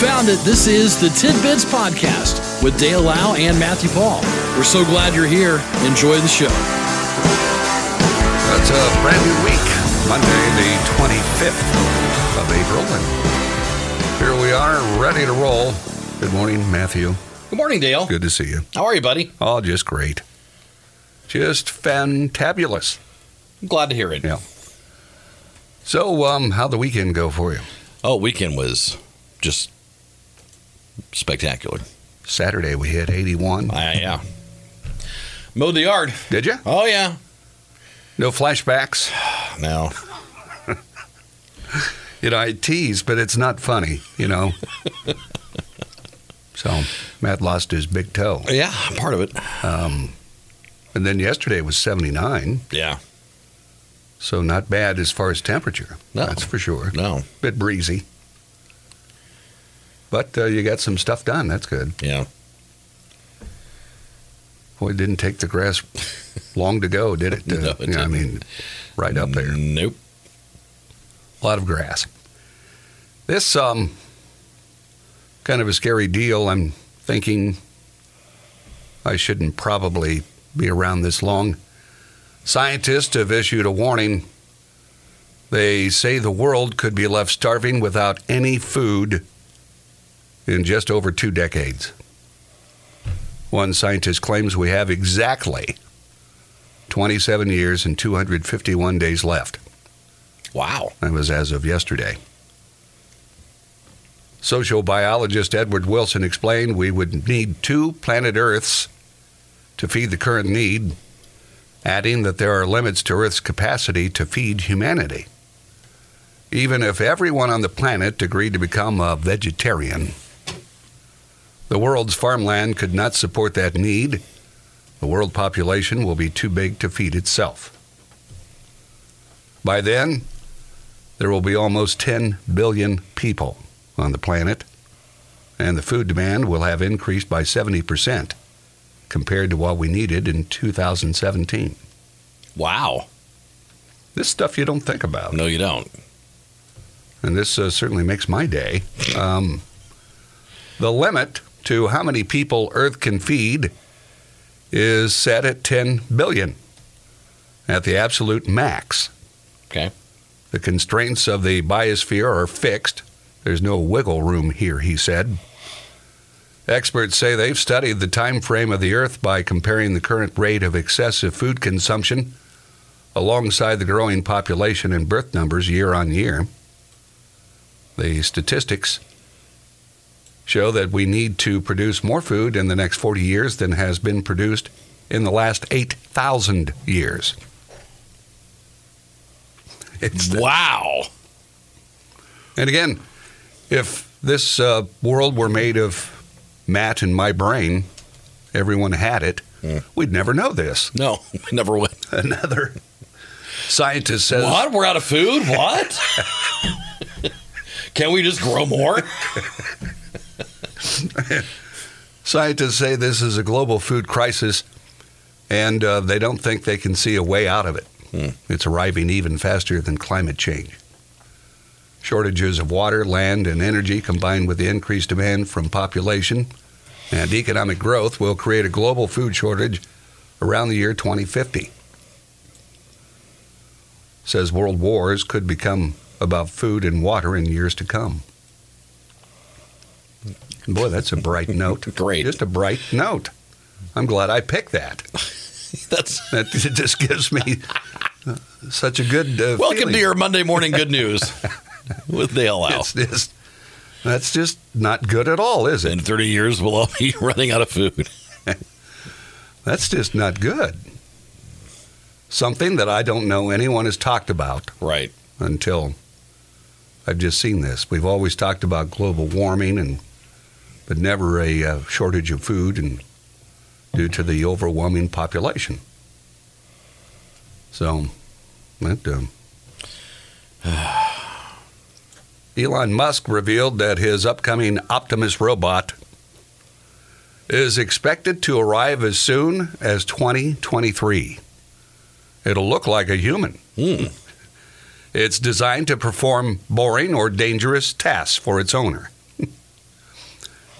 found it. This is the Tidbits Podcast with Dale Lau and Matthew Paul. We're so glad you're here. Enjoy the show. It's a brand new week, Monday, the 25th of April. And here we are, ready to roll. Good morning, Matthew. Good morning, Dale. Good to see you. How are you, buddy? Oh, just great. Just fantabulous. I'm glad to hear it. Yeah. So, um, how'd the weekend go for you? Oh, weekend was just spectacular. Saturday we hit 81. Uh, yeah. Mowed the yard. Did you? Oh, yeah. No flashbacks? No. You know, I tease, but it's not funny, you know. so, Matt lost his big toe. Yeah, part of it. Um, and then yesterday was 79, Yeah. so not bad as far as temperature. No. That's for sure. No. Bit breezy. But uh, you got some stuff done. That's good. Yeah. Boy, it didn't take the grass long to go, did it? Uh, No, it yeah, I mean, right up there. Nope. A lot of grass. This um kind of a scary deal. I'm thinking I shouldn't probably be around this long. Scientists have issued a warning. They say the world could be left starving without any food in just over two decades. One scientist claims we have exactly 27 years and 251 days left. Wow. That was as of yesterday. Social biologist Edward Wilson explained we would need two planet Earths to feed the current need, adding that there are limits to Earth's capacity to feed humanity. Even if everyone on the planet agreed to become a vegetarian, the world's farmland could not support that need. The world population will be too big to feed itself. By then, there will be almost 10 billion people on the planet, and the food demand will have increased by 70% compared to what we needed in 2017. Wow. This stuff you don't think about, No, you don't. and this uh, certainly makes my day. Um, the limit to how many people Earth can feed is set at 10 billion, at the absolute max. Okay. The constraints of the biosphere are fixed. There's no wiggle room here, he said. Experts say they've studied the time frame of the Earth by comparing the current rate of excessive food consumption alongside the growing population and birth numbers year on year. The statistics show that we need to produce more food in the next 40 years than has been produced in the last 8,000 years. It's Wow. And again, if this uh, world were made of Matt and my brain, everyone had it, Hmm. we'd never know this. No, we never would. Another scientist says, What? We're out of food? What? Can we just grow more? scientists say this is a global food crisis, and uh, they don't think they can see a way out of it. Hmm. It's arriving even faster than climate change. Shortages of water, land, and energy combined with the increased demand from population and economic growth will create a global food shortage around the year 2050. Says world wars could become about food and water in years to come. Boy, that's a bright note. Great. Just a bright note. I'm glad I picked that. That's That just gives me uh, such a good uh, welcome feeling. to your Monday morning good news with Dale Lau. It's just that's just not good at all, is it? In 30 years, we'll all be running out of food. That's just not good. Something that I don't know anyone has talked about Right. until I've just seen this. We've always talked about global warming and but never a uh, shortage of food and due to the overwhelming population. So, that um, Elon Musk revealed that his upcoming Optimus robot is expected to arrive as soon as 2023. It'll look like a human. Hmm. It's designed to perform boring or dangerous tasks for its owner.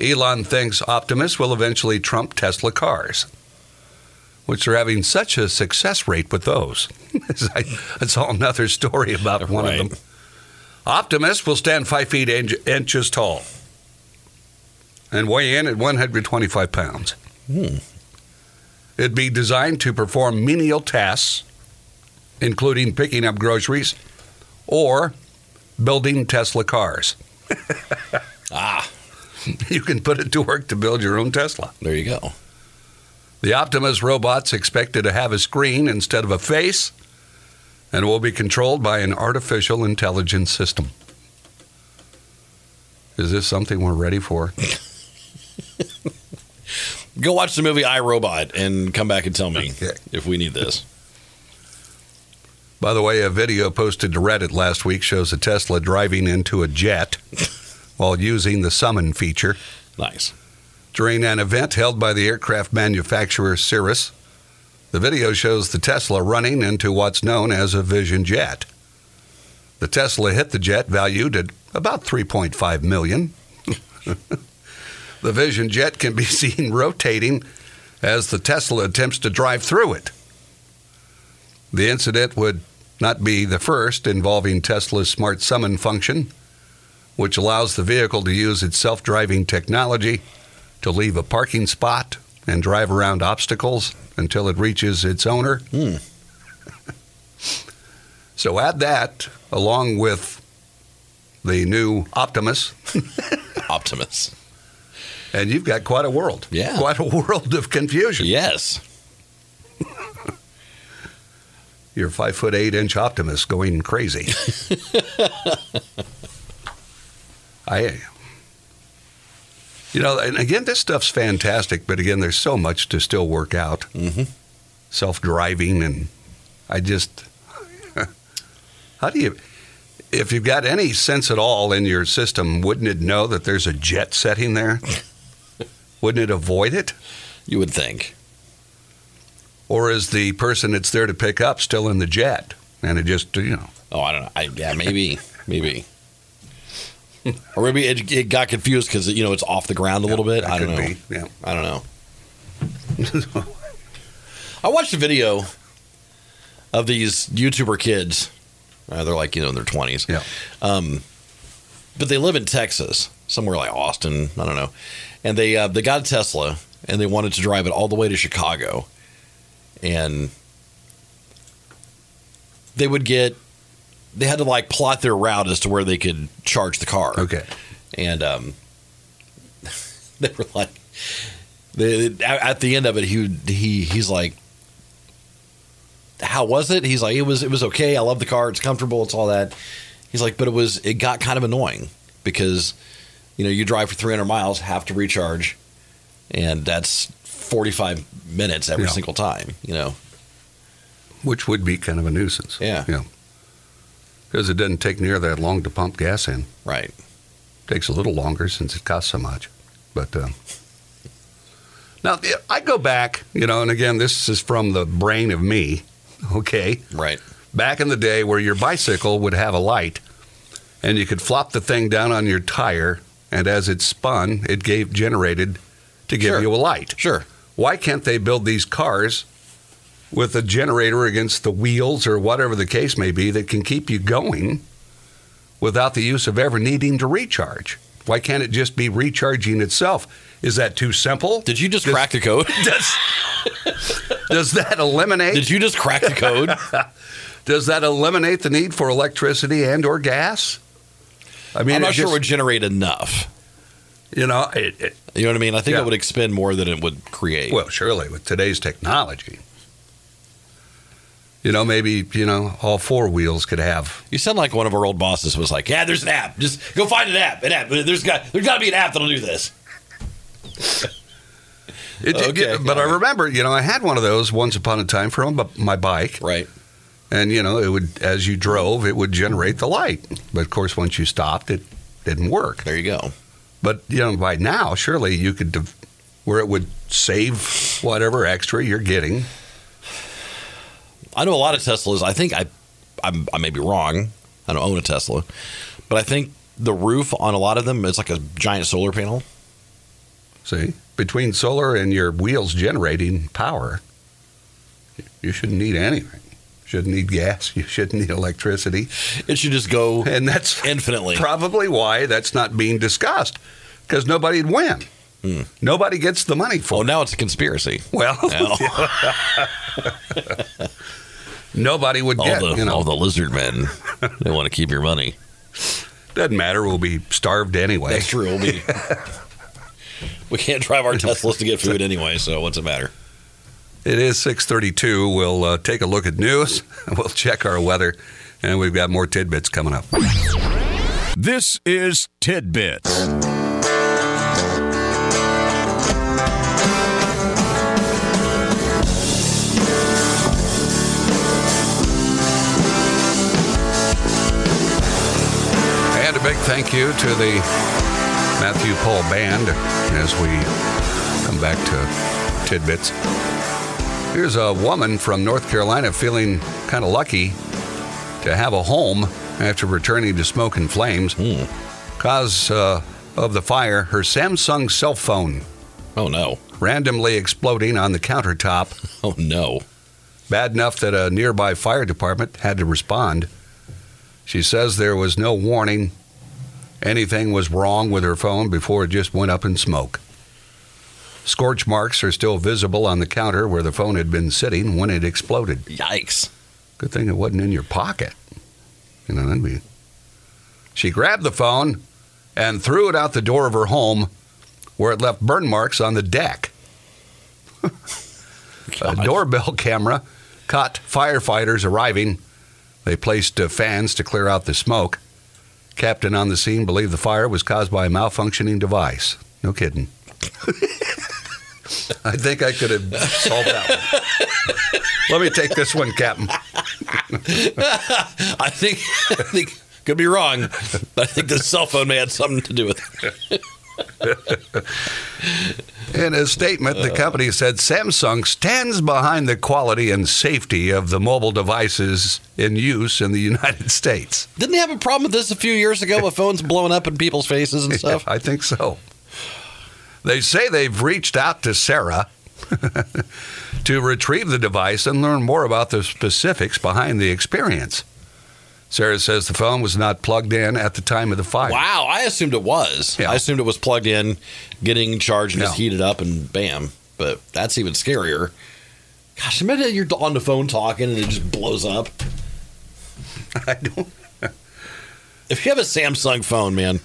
Elon thinks Optimus will eventually trump Tesla cars, which are having such a success rate with those. That's all another story about one Right. of them. Optimus will stand five feet inch, inches tall and weigh in at 125 pounds. Hmm. It'd be designed to perform menial tasks, including picking up groceries or building Tesla cars. You can put it to work to build your own Tesla. there you go. The Optimus robot's expected to have a screen instead of a face and will be controlled by an artificial intelligence system. Is this something we're ready for? Go watch the movie I Robot and come back and tell me Okay. if we need this. By the way, a video posted to Reddit last week shows a Tesla driving into a jet while using the summon feature Nice. during an event held by the aircraft manufacturer Cirrus. The video shows the Tesla running into what's known as a Vision jet. The Tesla hit the jet valued at about 3.5 million. the Vision jet can be seen rotating as the Tesla attempts to drive through it. The incident would not be the first involving Tesla's smart summon function, which allows the vehicle to use its self-driving technology to leave a parking spot and drive around obstacles until it reaches its owner. Hmm. so add that along with the new Optimus, Optimus. and you've got quite a world. Yeah. Quite a world of confusion. Yes. Your five foot eight inch Optimus going crazy. I, you know, and again, this stuff's fantastic, but again, there's so much to still work out. hmm Self driving, and I just, how do you, if you've got any sense at all in your system, wouldn't it know that there's a jet setting there? wouldn't it avoid it? You would think. Or is the person that's there to pick up still in the jet? And it just, you know, Oh, I don't know. I, yeah, maybe. maybe. Or maybe it, it got confused because, you know, it's off the ground a little bit. I don't know. be. Yeah. I don't know. I watched a video of these YouTuber kids. Uh, they're like, you know, in their 20s. Yeah. Um, but they live in Texas, somewhere like Austin. I don't know. And they uh, they got a Tesla and they wanted to drive it all the way to Chicago. And they would get, they had to like plot their route as to where they could charge the car Okay. and um, they were like, they, at the end of it, he would- he he's like, "How was it?" He's like, "It was it was okay. I love the car. It's comfortable. It's all that." He's like, "But it was it got kind of annoying because you know you drive for 300 miles, have to recharge, and that's 45 minutes every Yeah. single time. You know, Which would be kind of a nuisance. Yeah. Yeah. Because it doesn't take near that long to pump gas in. right? takes a little longer since it costs so much. But uh, now I go back, you know, and again, this is from the brain of me. Okay. Right. Back in the day where your bicycle would have a light and you could flop the thing down on your tire, and as it spun, it gave generated to give Sure. you a light. Sure. Why can't they build these cars with a generator against the wheels or whatever the case may be that can keep you going without the use of ever needing to recharge? Why can't it just be recharging itself? Is that too simple? Did you just Does- crack the code? Does, does that eliminate Did you just crack the code? does that eliminate the need for electricity and or gas? I mean, I'm not sure it would generate enough. you know, it, it, You know what I mean? I think Yeah. it would expend more than it would create. Well, surely with today's technology. You know, maybe, you know, all four wheels could have. you sound like one of our old bosses was like, "Yeah, there's an app. Just go find an app. An app. There's got there's got to be an app that'll do this." It, it- Okay, but I remember, you know, I had one of those once upon a time for my- bike. Right. And, you know, it would, as you drove, it would generate the light. But of course, once you stopped, it didn't work. There you go. But, you know, by now, surely you could, where it would save whatever extra you're getting. I know a lot of Teslas. I think I I'm, I may be wrong. I don't own a Tesla, but I think the roof on a lot of them is like a giant solar panel. See, between solar and your wheels generating power, you shouldn't need anything. Shouldn't need gas. You shouldn't need electricity. It should just go And that's infinitely. probably why that's not being discussed because nobody'd win. Hmm. Nobody gets the money for Oh, it. now it's a conspiracy. Well, nobody would all get, the you know, all the lizard men, they want to keep your money. doesn't matter. We'll be starved anyway. That's true. We'll be, we can't drive our Teslas to get food anyway, so what's it matter? It is 632. We'll uh, take a look at news. We'll check our weather. And we've got more tidbits coming up. This is Tidbits. A big thank you to the Matthew Paul Band as we come back to tidbits. Here's a woman from North Carolina feeling kind of lucky to have a home after returning to smoke and flames. Cause uh, of the fire, her Samsung cell phone Oh no! randomly exploding on the countertop. Oh no! Bad enough that a nearby fire department had to respond. She says there was no warning anything was wrong with her phone before it just went up in smoke. Scorch marks are still visible on the counter where the phone had been sitting when it exploded. Yikes! Good thing it wasn't in your pocket. You know, that'd be. She grabbed the phone and threw it out the door of her home where it left burn marks on the deck. A doorbell camera caught firefighters arriving. They placed uh, fans to clear out the smoke. Captain on the scene believed the fire was caused by a malfunctioning device. No kidding. I think I could have solved that one. Let me take this one, Captain. I think I think could be wrong, but I think the cell phone may have something to do with it. In a statement, the company said Samsung stands behind the quality and safety of the mobile devices in use in the United States. Didn't they have a problem with this a few years ago with phones blowing up in people's faces and stuff? I think so. They say they've reached out to Sarah to retrieve the device and learn more about the specifics behind the experience. Sarah says the phone was not plugged in at the time of the fire. Wow, I assumed it was. Yeah. I assumed it was plugged in, getting charged, and just heated up, and bam. But that's even scarier. Gosh, imagine you're on the phone talking and it just blows up. I don't. If you have a Samsung phone, man,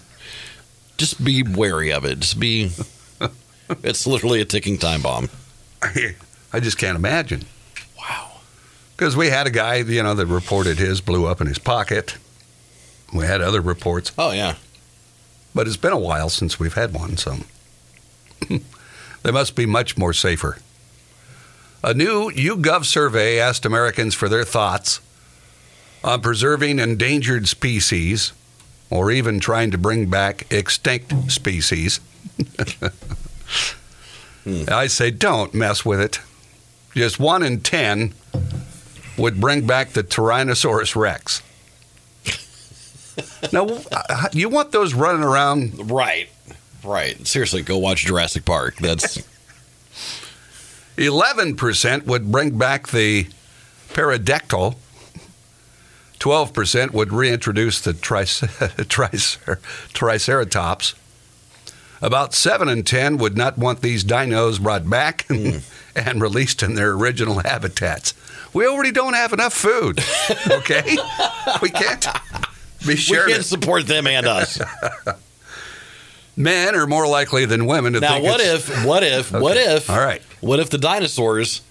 just be wary of it. Just be. it's literally a ticking time bomb. I just can't imagine. Because we had a guy, you know, that reported his blew up in his pocket. We had other reports, Oh yeah. but it's been a while since we've had one, so they must be much more safer. A new YouGov survey asked Americans for their thoughts on preserving endangered species or even trying to bring back extinct species. Hmm. I say don't mess with it. Just one in ten would bring back the Tyrannosaurus Rex. now, uh, you want those running around? Right. Right. Seriously, go watch Jurassic Park. That's 11% would bring back the pterodactyl. 12% would reintroduce the tricer- tricer- triceratops. About 7 in 10 would not want these dinos brought back and released in their original habitats. We already don't have enough food, okay? we can't be we sharing can't support them and us. Men are more likely than women to now, what it's- if? What if? What if? All right. What if the dinosaurs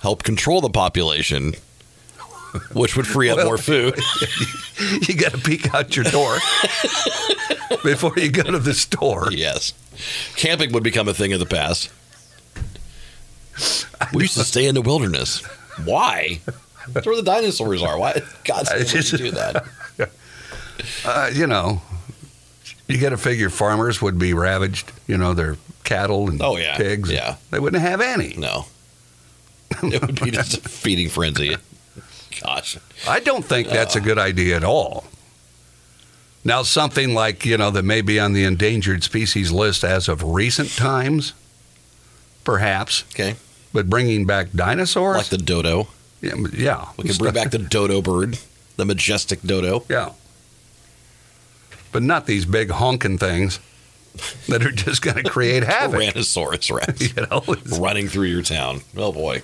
help control the population, which would free up Well- more food? you got to peek out your door before you go to the store. yes, camping would become a thing of the past. We used to stay in the wilderness. Why? That's where the dinosaurs are. Why? God, just- you do that? Uh, you know, you got to figure farmers would be ravaged. You know, their cattle and Oh, yeah. pigs. Yeah. They wouldn't have any. No, it would be just a feeding frenzy. Gosh, I don't think that's a good idea at all. Now, something like, you know, that may be on the endangered species list as of recent times, perhaps, Okay. But bringing back dinosaurs, Like the dodo. yeah, yeah, We can bring back the dodo bird, the majestic dodo. yeah, but not these big honking things that are just going to create havoc. Tyrannosaurus Rex You know, running through your town. Oh boy.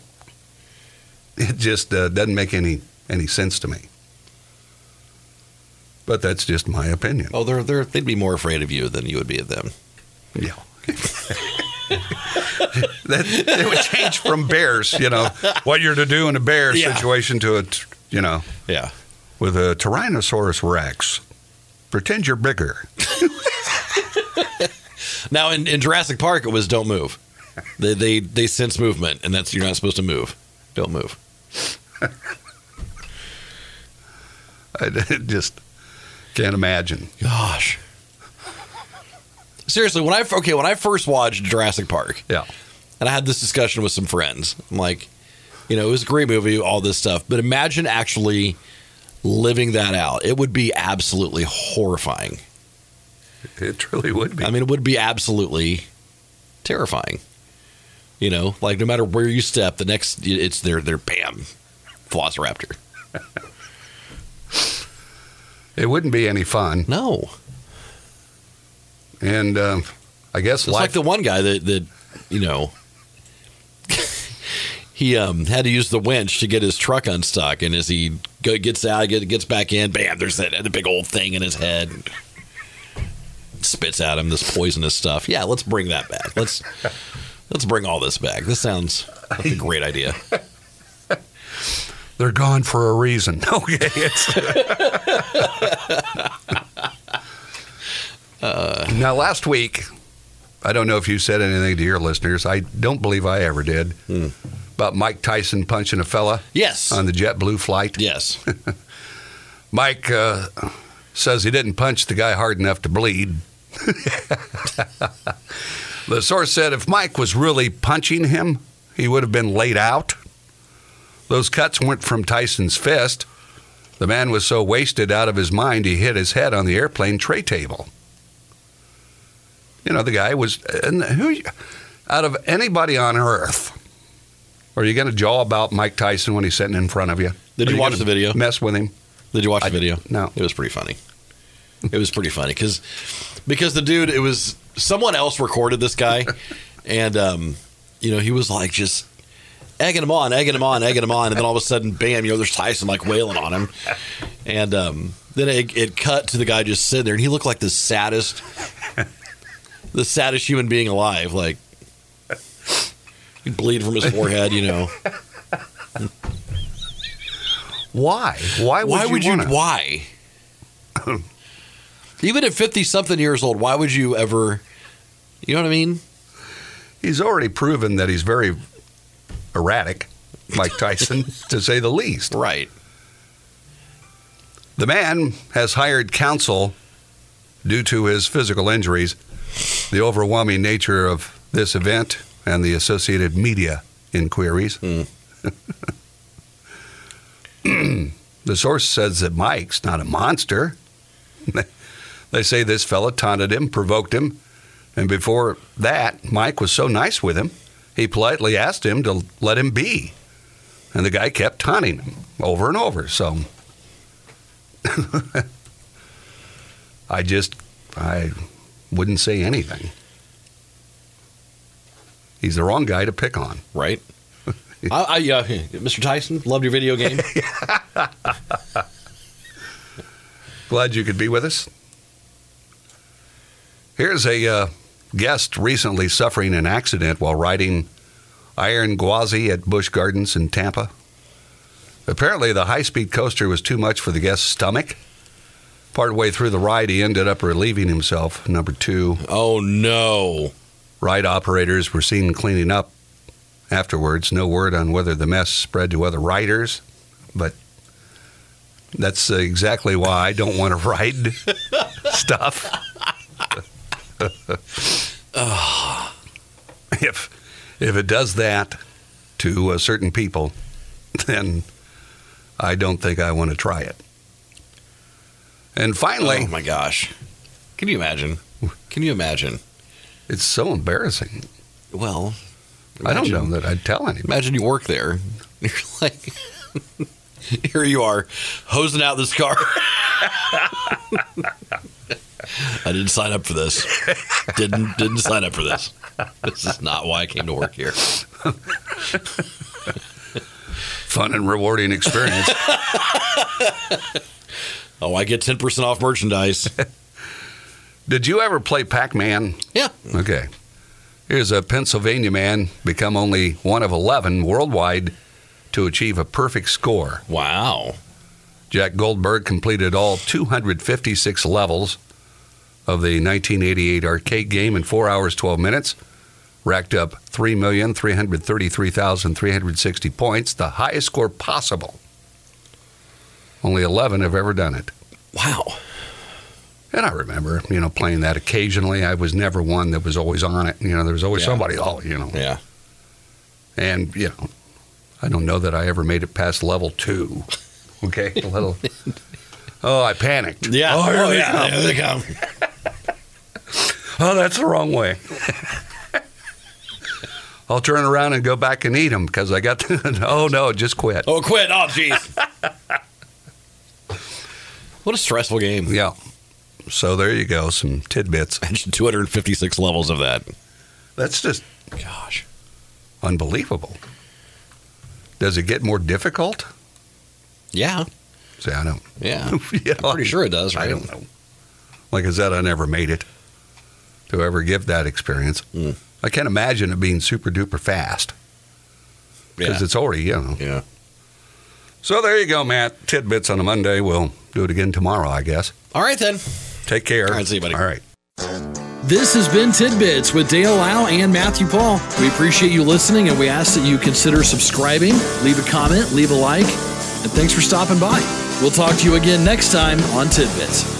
it just uh, doesn't make any any sense to me. But that's just my opinion. Oh, they're they're they'd be more afraid of you than you would be of them. Yeah. that it would change from bears, you know, what you're to do in a bear Yeah. situation to a, you know, Yeah. with a Tyrannosaurus Rex. Pretend you're bigger. Now in, in Jurassic Park, it was don't move. They, they they sense movement, and that's you're not supposed to move. Don't move. I just can't imagine. Gosh. Seriously, when I okay when I first watched Jurassic Park, Yeah. and I had this discussion with some friends, I'm like, you know, it was a great movie, all this stuff, but imagine actually living that out. It would be absolutely horrifying. It truly would be. I mean, it would be absolutely terrifying. You know, like no matter where you step, the next it's their their bam, Velociraptor. it wouldn't be any fun. No, And um, I guess it's life. like the one guy that that you know he um had to use the winch to get his truck unstuck, and as he go, gets out, gets back in, bam, there's that the big old thing in his head. Spits at him this poisonous stuff. Yeah, let's bring that back. Let's let's bring all this back. This sounds like a great idea. They're gone for a reason. Okay. It's... now, last week, I don't know if you said anything to your listeners. I don't believe I ever did. About Mike Tyson punching a fella Yes. on the JetBlue flight. Yes. Mike uh, says he didn't punch the guy hard enough to bleed. the source said if Mike was really punching him, he would have been laid out. Those cuts weren't from Tyson's fist. The man was so wasted out of his mind he hit his head on the airplane tray table. You know, the guy was. And who, out of anybody on earth, are you going to jaw about Mike Tyson when he's sitting in front of you? Did Are you watch the video? Mess with him? Did you watch the video? no. It was pretty funny. It was pretty funny because because the dude, it was someone else recorded this guy, and um, you know he was like just egging him on, egging him on, egging him on, and then all of a sudden, bam! You know, there's Tyson like wailing on him, and um, then it, it cut to the guy just sitting there, and he looked like the saddest, the saddest human being alive. Like he'd bleed from his forehead, you know. Why? Why would why you would you? wanna? Why? Even at fifty something years old, why would you ever? You know what I mean? He's already proven that he's very erratic, Mike Tyson, to say the least. Right. The man has hired counsel due to his physical injuries, the overwhelming nature of this event, and the associated media inquiries. Hmm. the source says that Mike's not a monster. They say this fellow taunted him, provoked him, and before that, Mike was so nice with him, he politely asked him to let him be. And the guy kept taunting him over and over. So I just, I wouldn't say anything. He's the wrong guy to pick on. Right. I, I uh, Mr. Tyson, loved your video game. Glad you could be with us. Here's a uh, guest recently suffering an accident while riding Iron Gwazi at Busch Gardens in Tampa. Apparently, the high speed coaster was too much for the guest's stomach. Partway through the ride, he ended up relieving himself. Number two. Oh, no. ride operators were seen cleaning up afterwards. No word on whether the mess spread to other riders, but that's exactly why I don't want to ride stuff. if if it does that to certain people, then I don't think I want to try it. And finally, Oh my gosh. Can you imagine? Can you imagine? it's so embarrassing. Well, I don't know that I'd tell anybody. Imagine you work there. You're like, here you are, hosing out this car. I didn't sign up for this. Didn't didn't sign up for this. This is not why I came to work here. Fun and rewarding experience. Oh, I get ten percent off merchandise. Did you ever play Pac Man? Yeah. Okay. Here's a Pennsylvania man become only one of 11 worldwide to achieve a perfect score. Wow. Jack Goldberg completed all 256 levels of the 1988 arcade game in 4 hours 12 minutes, racked up 3,333,360 points, the highest score possible. Only 11 have ever done it. Wow. And I remember, you know, playing that occasionally. I was never one that was always on it. You know, there was always Yeah. somebody, oh, you know. Yeah. And, you know, I don't know that I ever made it past level two. Okay. A little. Oh, I panicked. Yeah. Oh, here Oh, they yeah. come. There they come. Oh, that's the wrong way. I'll turn around and go back and eat them because I got the. oh, no, just quit. Oh, quit. Oh, jeez. What a stressful game. Yeah. So there you go. Some tidbits. Imagine 256 levels of that. That's just Gosh. unbelievable. Does it get more difficult? Yeah. See, I don't. Yeah. you know, Pretty sure it does, right? I don't know. Like I said, I never made it to ever give that experience. Mm. I can't imagine it being super duper fast because Yeah. it's already, you know. yeah. So there you go, Matt. Tidbits on a Monday. We'll do it again tomorrow, I guess. All right, then. Take care. All right, see you, buddy. All right. This has been Tidbits with Dale Lau and Matthew Paul. We appreciate you listening and we ask that you consider subscribing, leave a comment, leave a like, and thanks for stopping by. We'll talk to you again next time on Tidbits.